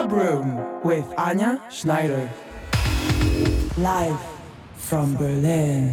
Club Room with Anya Schneider. Live from Berlin.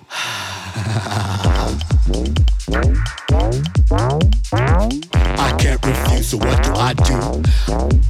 I can't refuse, so what do I do?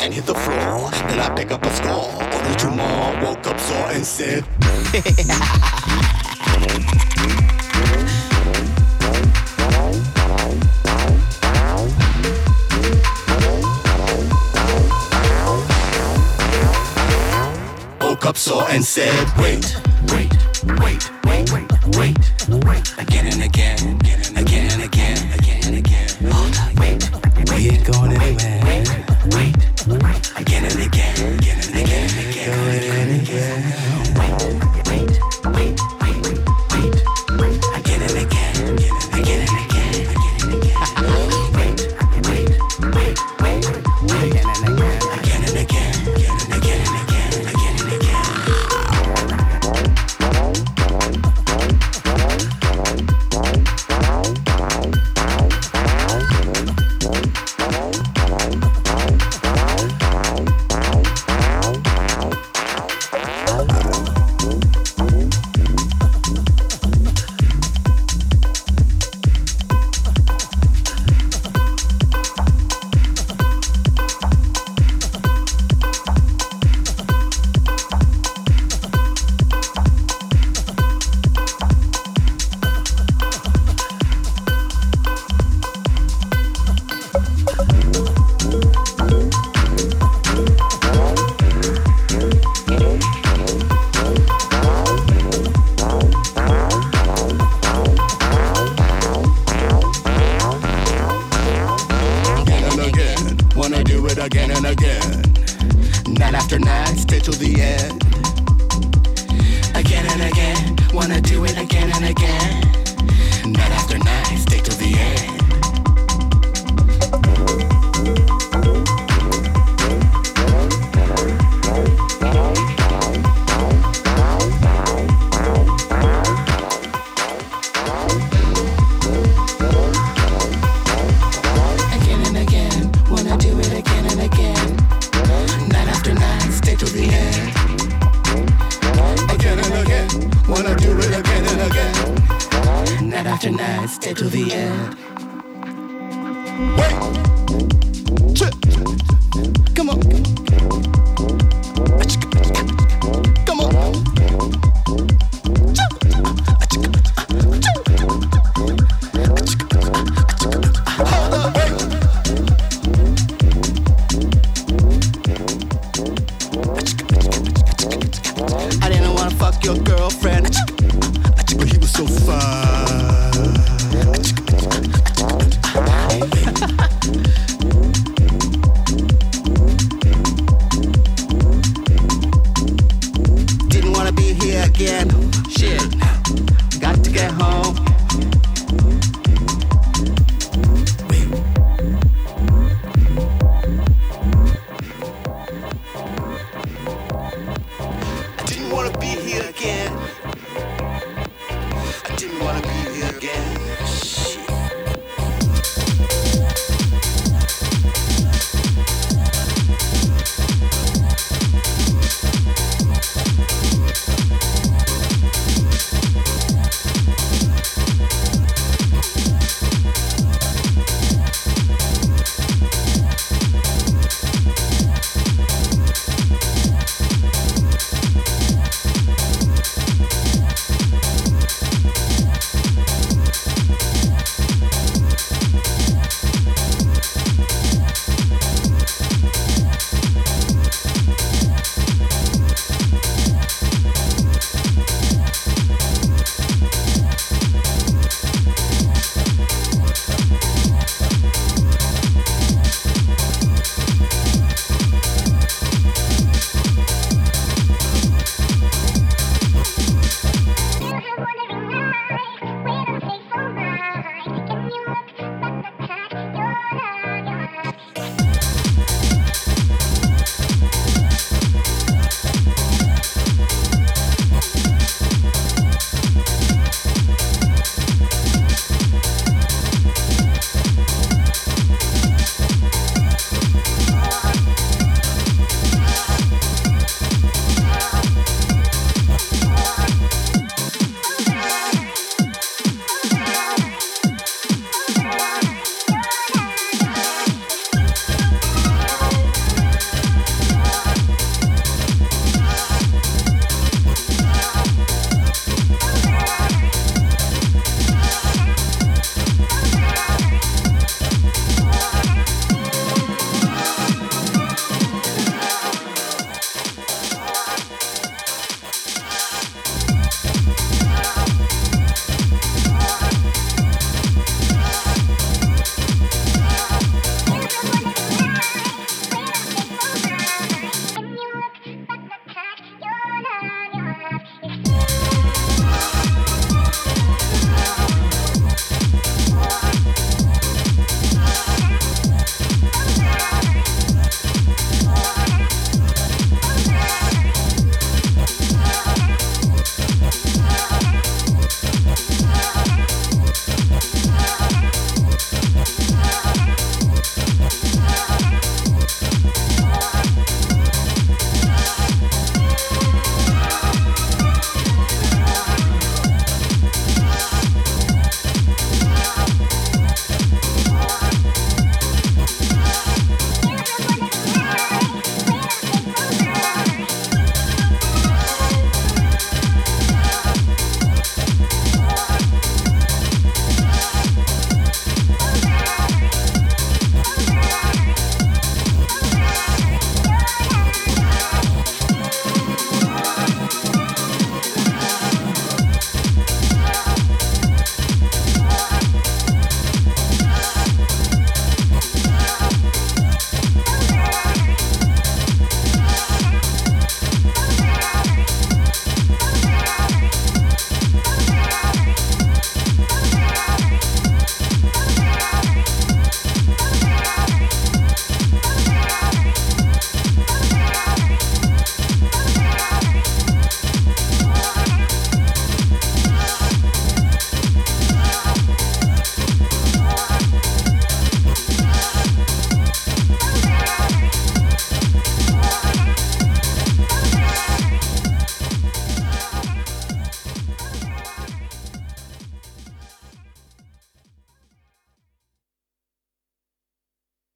Then hit the floor. Then I pick up a score, two more. Woke up sore and said, Woke up sore and said, wait, wait, wait, wait, wait, wait, again and again. Again. Shit, got to get home.